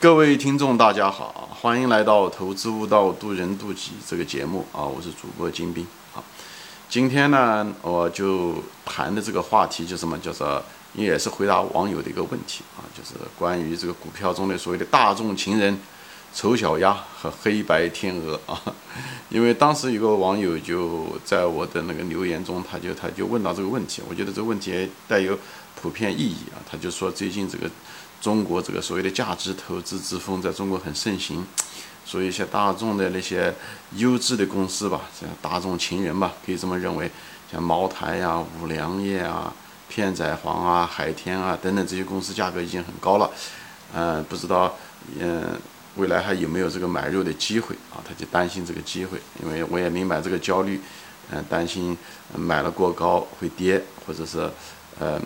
各位听众，大家好，欢迎来到《投资悟道，渡人渡己》这个节目啊！我是主播金兵啊。今天呢，我就谈的这个话题就什么？叫做也是回答网友的一个问题啊，就是关于这个股票中的所谓的大众情人、丑小鸭和黑白天鹅啊。因为当时有个网友就在我的那个留言中，他就他就问到这个问题，我觉得这个问题带有普遍意义啊。他就说最近这个。中国这个所谓的价值投资之风在中国很盛行，所以一些大众的那些优质的公司吧，像大众情人吧，可以这么认为，像茅台呀、五粮液啊、片仔癀啊、海天啊等等这些公司价格已经很高了，嗯，不知道嗯未来还有没有这个买入的机会啊？他就担心这个机会，因为我也明白这个焦虑，嗯，担心买了过高会跌，或者是嗯。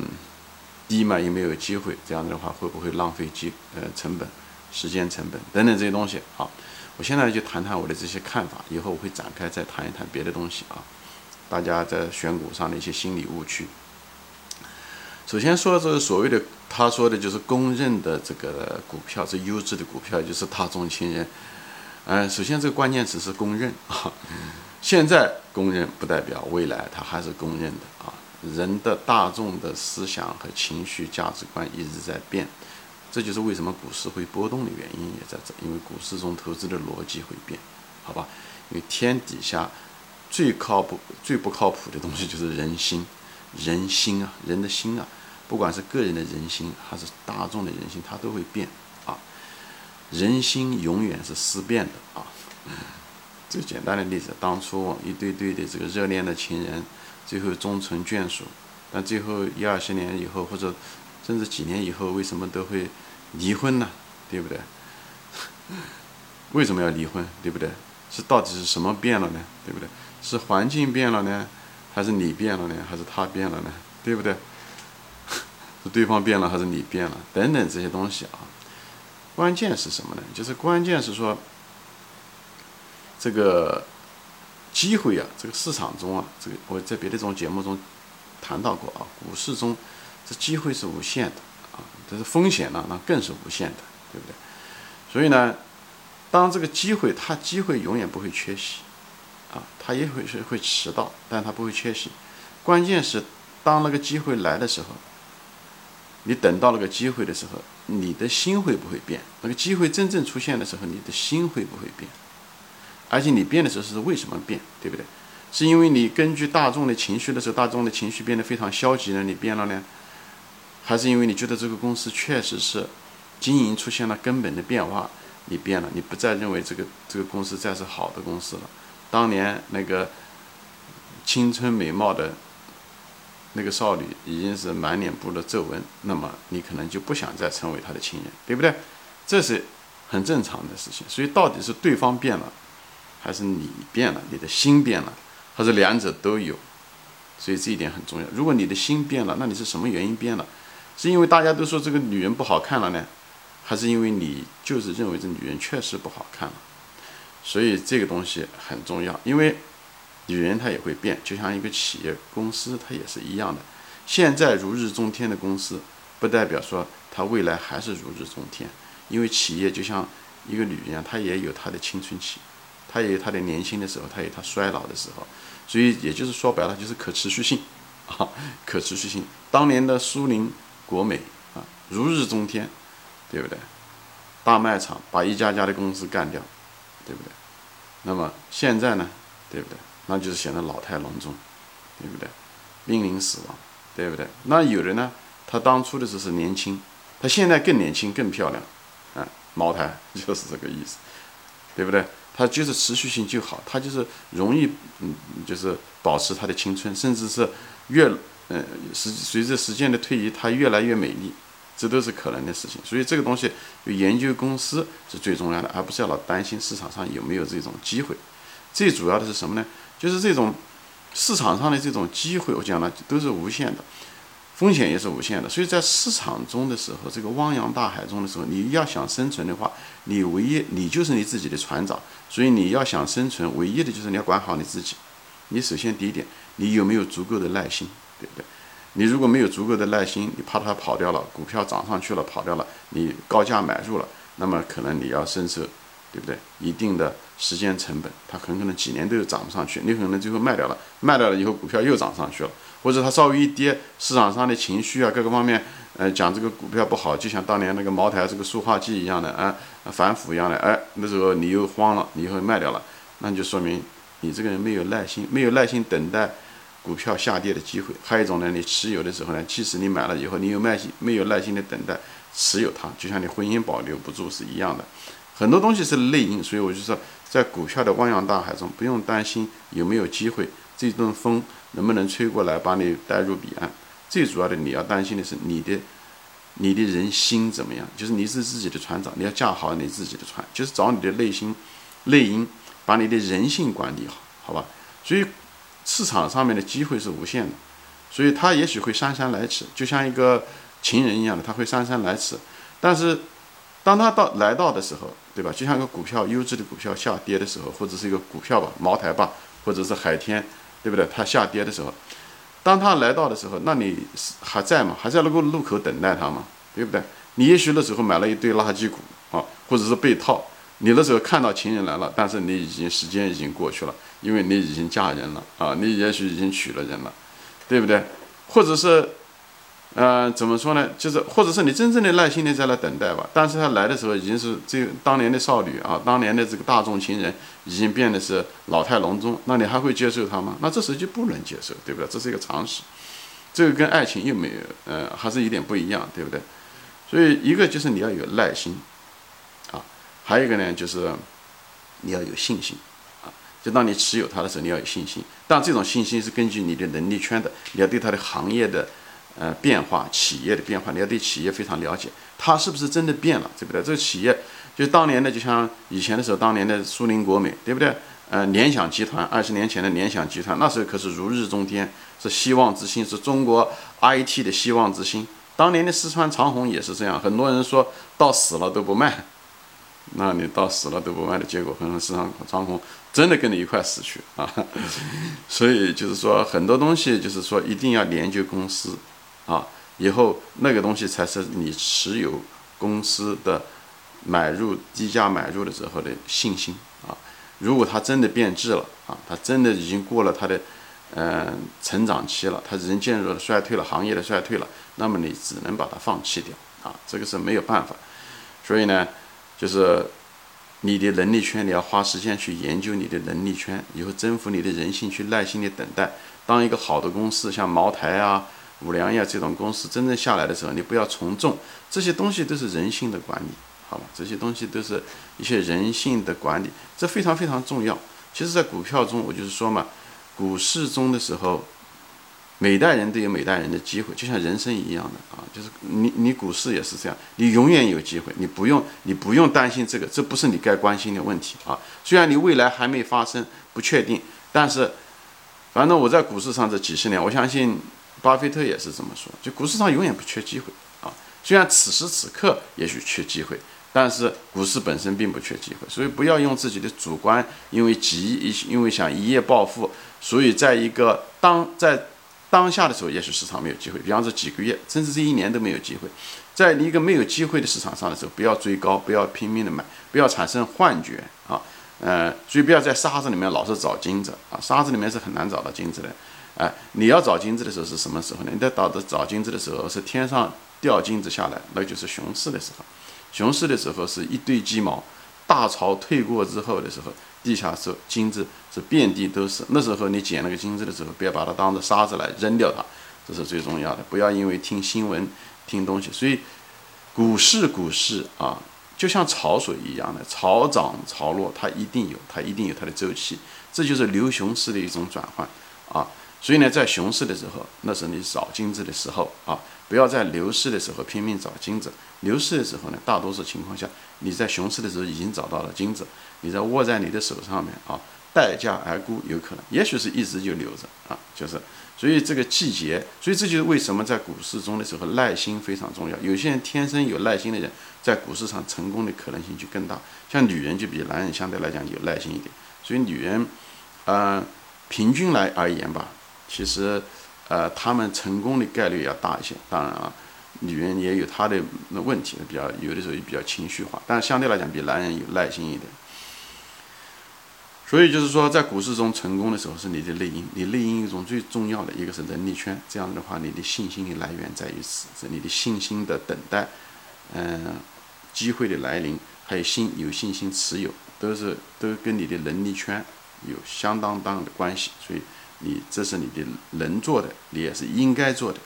低嘛，有没有机会？这样子的话会不会浪费机呃成本、时间成本等等这些东西？好，我现在就谈谈我的这些看法，以后我会展开再谈一谈别的东西啊。大家在选股上的一些心理误区。首先说这个所谓的他说的就是公认的这个股票是优质的股票，就是大众情人。嗯，首先这个关键词是公认啊，现在公认不代表未来它还是公认的啊。人的大众的思想和情绪价值观一直在变，这就是为什么股市会波动的原因也在这，因为股市中投资的逻辑会变，好吧？因为天底下最靠谱、最不靠谱的东西就是人心，人心啊，人的心啊，不管是个人的人心还是大众的人心，它都会变啊。人心永远是思变的啊。最简单的例子，当初一对对的这个热恋的情人。最后终成眷属，但最后一二十年以后，或者甚至几年以后，为什么都会离婚呢？对不对？为什么要离婚？对不对？是到底是什么变了呢？对不对？是环境变了呢，还是你变了呢？还是他变了呢？对不对？是对方变了，还是你变了？等等这些东西啊，关键是什么呢？就是关键是说这个。机会啊，这个市场中啊，这个我在别的这种节目中谈到过啊，股市中这机会是无限的啊，但是风险呢，那更是无限的，对不对？所以呢，当这个机会，它机会永远不会缺席啊，它也会是会迟到，但它不会缺席。关键是当那个机会来的时候，你等到那个机会的时候，你的心会不会变？那个机会真正出现的时候，你的心会不会变？而且你变的时候是为什么变，对不对？是因为你根据大众的情绪的时候，大众的情绪变得非常消极了，你变了呢？还是因为你觉得这个公司确实是经营出现了根本的变化，你变了，你不再认为这个这个公司再是好的公司了？当年那个青春美貌的那个少女已经是满脸部的皱纹，那么你可能就不想再成为她的情人，对不对？这是很正常的事情。所以到底是对方变了？还是你变了，你的心变了，还是两者都有，所以这一点很重要。如果你的心变了，那你是什么原因变了？是因为大家都说这个女人不好看了呢，还是因为你就是认为这女人确实不好看了？所以这个东西很重要，因为女人她也会变，就像一个企业公司，它也是一样的。现在如日中天的公司，不代表说它未来还是如日中天，因为企业就像一个女人，她也有她的青春期。它也有它的年轻的时候，它有它衰老的时候，所以也就是说白了，就是可持续性啊，可持续性。当年的苏宁、国美啊，如日中天，对不对？大卖场把一家家的公司干掉，对不对？那么现在呢，对不对？那就是显得老态龙钟，对不对？濒临死亡，对不对？那有人呢，他当初的时候是年轻，他现在更年轻、更漂亮，啊，茅台 就是这个意思，对不对？它就是持续性就好，它就是容易，嗯，就是保持它的青春，甚至是越，嗯，时随着时间的推移，它越来越美丽，这都是可能的事情。所以这个东西，研究公司是最重要的，而不是要老担心市场上有没有这种机会。最主要的是什么呢？就是这种市场上的这种机会，我讲了都是无限的。风险也是无限的，所以在市场中的时候，这个汪洋大海中的时候，你要想生存的话，你唯一你就是你自己的船长，所以你要想生存，唯一的就是你要管好你自己。你首先第一点，你有没有足够的耐心，对不对？你如果没有足够的耐心，你怕它跑掉了，股票涨上去了跑掉了，你高价买入了，那么可能你要承受，对不对？一定的时间成本，它很可能几年都涨不上去，你可能最后卖掉了，卖掉了以后股票又涨上去了，或者它稍微一跌，市场上的情绪啊各个方面，呃，讲这个股票不好，就像当年那个茅台这个塑化剂一样的啊，反腐一样的，哎，那时候你又慌了，你以后卖掉了，那就说明你这个人没有耐心，没有耐心等待。股票下跌的机会，还有一种呢，你持有的时候呢，即使你买了以后，你有耐心，没有耐心的等待持有它，就像你婚姻保留不住是一样的。很多东西是内因，所以我就说，在股票的汪洋大海中，不用担心有没有机会，这阵风能不能吹过来把你带入彼岸。最主要的，你要担心的是你的，你的人心怎么样？就是你是自己的船长，你要驾好你自己的船，就是找你的内心，内因，把你的人性管理好，好吧？所以。市场上面的机会是无限的，所以它也许会姗姗来迟，就像一个情人一样的，它会姗姗来迟。但是，当它到来到的时候，对吧？就像一个股票优质的股票下跌的时候，或者是一个股票吧，茅台吧，或者是海天，对不对？它下跌的时候，当他来到的时候，那你是还在吗？还在那个路口等待他吗？对不对？你也许那时候买了一堆垃圾股啊，或者是被套。你那时候看到情人来了，但是你已经时间已经过去了，因为你已经嫁人了啊，你也许已经娶了人了，对不对？或者是，呃，怎么说呢？就是或者是你真正的耐心的在那等待吧。但是他来的时候已经是这当年的少女啊，当年的这个大众情人已经变得是老态龙钟，那你还会接受他吗？那这时候就不能接受，对不对？这是一个常识，这个跟爱情又没有，呃，还是有点不一样，对不对？所以一个就是你要有耐心啊。还有一个呢，就是你要有信心啊！就当你持有它的时候，你要有信心。但这种信心是根据你的能力圈的，你要对它的行业的呃变化、企业的变化，你要对企业非常了解，它是不是真的变了，对不对？这个企业就当年的，就像以前的时候，当年的苏宁国美，对不对？呃，联想集团，二十年前的联想集团，那时候可是如日中天，是希望之星，是中国 IT 的希望之星。当年的四川长虹也是这样，很多人说到死了都不卖。那你到死了都不卖的结果，可能市场长虹真的跟你一块死去啊！所以就是说，很多东西就是说，一定要研究公司啊，以后那个东西才是你持有公司的买入低价买入的时候的信心啊。如果它真的变质了啊，它真的已经过了它的嗯成长期了，它已经进入了衰退了，行业的衰退了，那么你只能把它放弃掉啊，这个是没有办法。所以呢。就是你的能力圈，你要花时间去研究你的能力圈，以后征服你的人性，去耐心的等待。当一个好的公司，像茅台啊、五粮液这种公司真正下来的时候，你不要从众，这些东西都是人性的管理，好吧？这些东西都是一些人性的管理，这非常非常重要。其实，在股票中，我就是说嘛，股市中的时候。每代人都有每代人的机会，就像人生一样的啊，就是你你股市也是这样，你永远有机会，你不用你不用担心这个，这不是你该关心的问题啊。虽然你未来还没发生，不确定，但是反正我在股市上这几十年，我相信巴菲特也是这么说，就股市上永远不缺机会啊。虽然此时此刻也许缺机会，但是股市本身并不缺机会，所以不要用自己的主观，因为急，因为想一夜暴富，所以在一个当在。当下的时候，也许市场没有机会，比方说几个月，甚至这一年都没有机会。在一个没有机会的市场上的时候，不要追高，不要拼命的买，不要产生幻觉啊，呃，所以不要在沙子里面老是找金子啊，沙子里面是很难找到金子的。哎，你要找金子的时候是什么时候呢？你在找的找金子的时候是天上掉金子下来，那就是熊市的时候。熊市的时候是一堆鸡毛，大潮退过之后的时候。地下室金子是遍地都是，那时候你捡那个金子的时候，不要把它当做沙子来扔掉它，这是最重要的。不要因为听新闻、听东西，所以股市股市啊，就像潮水一样的，潮涨潮落，它一定有，它一定有它的周期，这就是牛熊市的一种转换啊。所以呢，在熊市的时候，那是你找金子的时候啊，不要在牛市的时候拼命找金子。牛市的时候呢，大多数情况下，你在熊市的时候已经找到了金子，你在握在你的手上面啊，待价而沽有可能，也许是一直就留着啊，就是，所以这个季节，所以这就是为什么在股市中的时候耐心非常重要。有些人天生有耐心的人，在股市上成功的可能性就更大。像女人就比男人相对来讲有耐心一点，所以女人，呃，平均来而言吧。其实，呃，他们成功的概率要大一些。当然了，女人也有她的那问题，比较有的时候也比较情绪化，但是相对来讲比男人有耐心一点。所以就是说，在股市中成功的时候是你的内因，你内因一种最重要的一个是能力圈，这样的话你的信心的来源在于此，你的信心的等待，嗯，机会的来临，还有信有信心持有，都是都跟你的能力圈有相当大的关系。所以你这是你的能做的，你也是应该做的，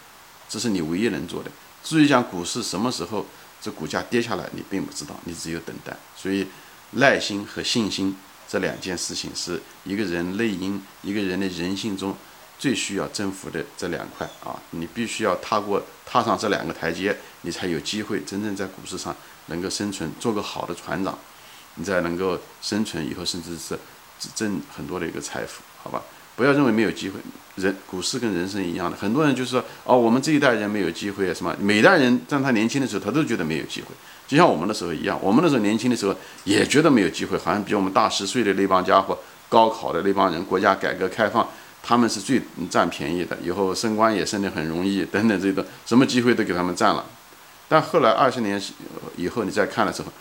这是你唯一能做的。至于讲股市什么时候这股价跌下来，你并不知道，你只有等待。所以耐心和信心。这两件事情是一个人内因，一个人的人性中最需要征服的这两块啊！你必须要踏过、踏上这两个台阶，你才有机会真正在股市上能够生存，做个好的船长，你才能够生存以后，甚至是挣很多的一个财富，好吧？不要认为没有机会，人股市跟人生一样的，很多人就是说，哦，我们这一代人没有机会，什么？每代人在他年轻的时候，他都觉得没有机会。就像我们的时候一样，我们那时候年轻的时候也觉得没有机会，好像比我们大十岁的那帮家伙，高考的那帮人，国家改革开放，他们是最占便宜的，以后升官也升得很容易，等等这种什么机会都给他们占了。但后来二十年以后你再看的时候，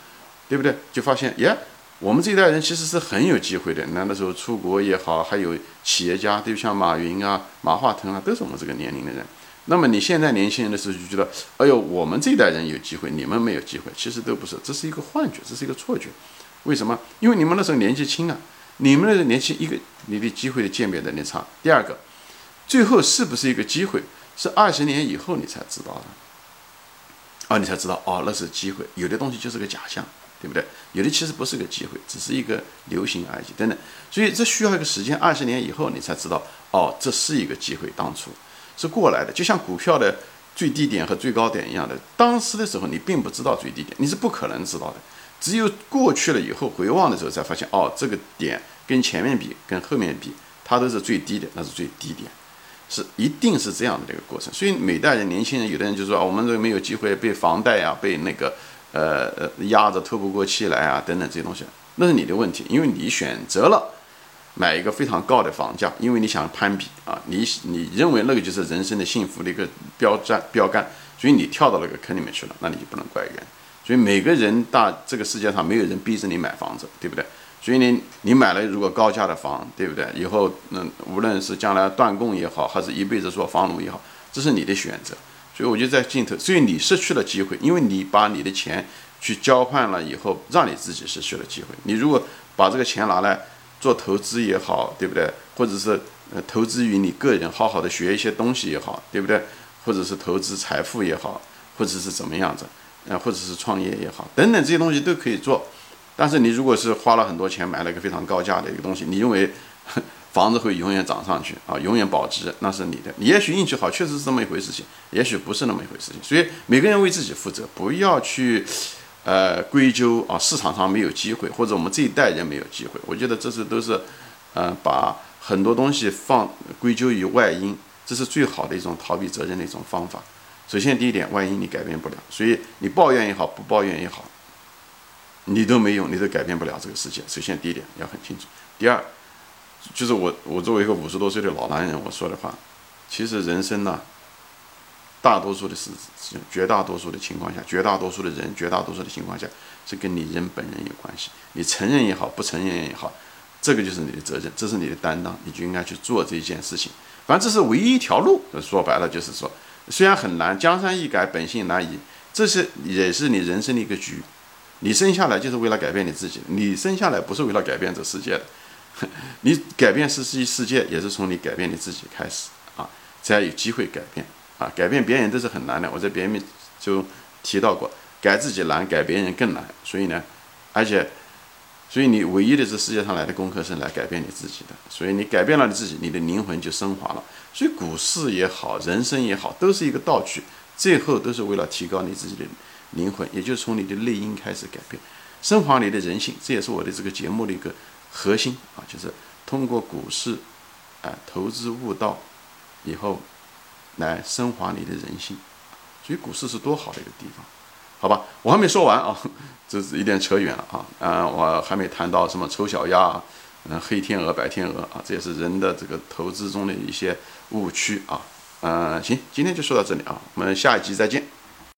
对不对？就发现，耶，我们这一代人其实是很有机会的。那那时候出国也好，还有企业家，对，像马云啊、马化腾啊，都是我们这个年龄的人。那么你现在年轻人的时候就觉得，哎呦，我们这一代人有机会，你们没有机会，其实都不是，这是一个幻觉，这是一个错觉。为什么？因为你们那时候年纪轻啊，你们那个年轻，一个你的机会的鉴别能力差。第二个，最后是不是一个机会，是二十年以后你才知道的。啊，你才知道哦，那是机会。有的东西就是个假象，对不对？有的其实不是个机会，只是一个流行而已，等等。所以这需要一个时间，二十年以后你才知道，哦，这是一个机会，当初。是过来的，就像股票的最低点和最高点一样的。当时的时候，你并不知道最低点，你是不可能知道的。只有过去了以后，回望的时候才发现，哦，这个点跟前面比，跟后面比，它都是最低的，那是最低点，是一定是这样的一个过程。所以每代人年轻人，有的人就说啊，我们这没有机会被房贷啊，被那个呃呃压着透不过气来啊，等等这些东西，那是你的问题，因为你选择了。买一个非常高的房价，因为你想攀比啊，你你认为那个就是人生的幸福的一个标杆标杆，所以你跳到那个坑里面去了，那你就不能怪人。所以每个人大这个世界上没有人逼着你买房子，对不对？所以你你买了如果高价的房，对不对？以后那无论是将来断供也好，还是一辈子做房奴也好，这是你的选择。所以我就在镜头，所以你失去了机会，因为你把你的钱去交换了以后，让你自己失去了机会。你如果把这个钱拿来。做投资也好，对不对？或者是呃投资于你个人，好好的学一些东西也好，对不对？或者是投资财富也好，或者是怎么样子，呃，或者是创业也好，等等这些东西都可以做。但是你如果是花了很多钱买了一个非常高价的一个东西，你认为房子会永远涨上去啊，永远保值，那是你的。你也许运气好，确实是这么一回事情，也许不是那么一回事情。所以每个人为自己负责，不要去。呃，归咎啊，市场上没有机会，或者我们这一代人没有机会，我觉得这是都是，呃，把很多东西放归咎于外因，这是最好的一种逃避责任的一种方法。首先，第一点，外因你改变不了，所以你抱怨也好，不抱怨也好，你都没用，你都改变不了这个世界。首先，第一点要很清楚。第二，就是我我作为一个五十多岁的老男人，我说的话，其实人生呢。大多数的是绝大多数的情况下，绝大多数的人，绝大多数的情况下是跟你人本人有关系。你承认也好，不承认也好，这个就是你的责任，这是你的担当，你就应该去做这一件事情。反正这是唯一一条路。说白了就是说，虽然很难，江山易改，本性难移，这是也是你人生的一个局。你生下来就是为了改变你自己，你生下来不是为了改变这世界的。你改变世世世界也是从你改变你自己开始啊，才有机会改变。啊，改变别人都是很难的。我在别人面就提到过，改自己难，改别人更难。所以呢，而且，所以你唯一的这世界上来的功课是来改变你自己的。所以你改变了你自己，你的灵魂就升华了。所以股市也好，人生也好，都是一个道具，最后都是为了提高你自己的灵魂，也就是从你的内因开始改变，升华你的人性。这也是我的这个节目的一个核心啊，就是通过股市，啊，投资悟道以后。来升华你的人性，所以股市是多好的一个地方，好吧？我还没说完啊，这是有点扯远了啊。啊，我还没谈到什么丑小鸭，啊嗯，黑天鹅、白天鹅啊，这也是人的这个投资中的一些误区啊。嗯，行，今天就说到这里啊，我们下一集再见。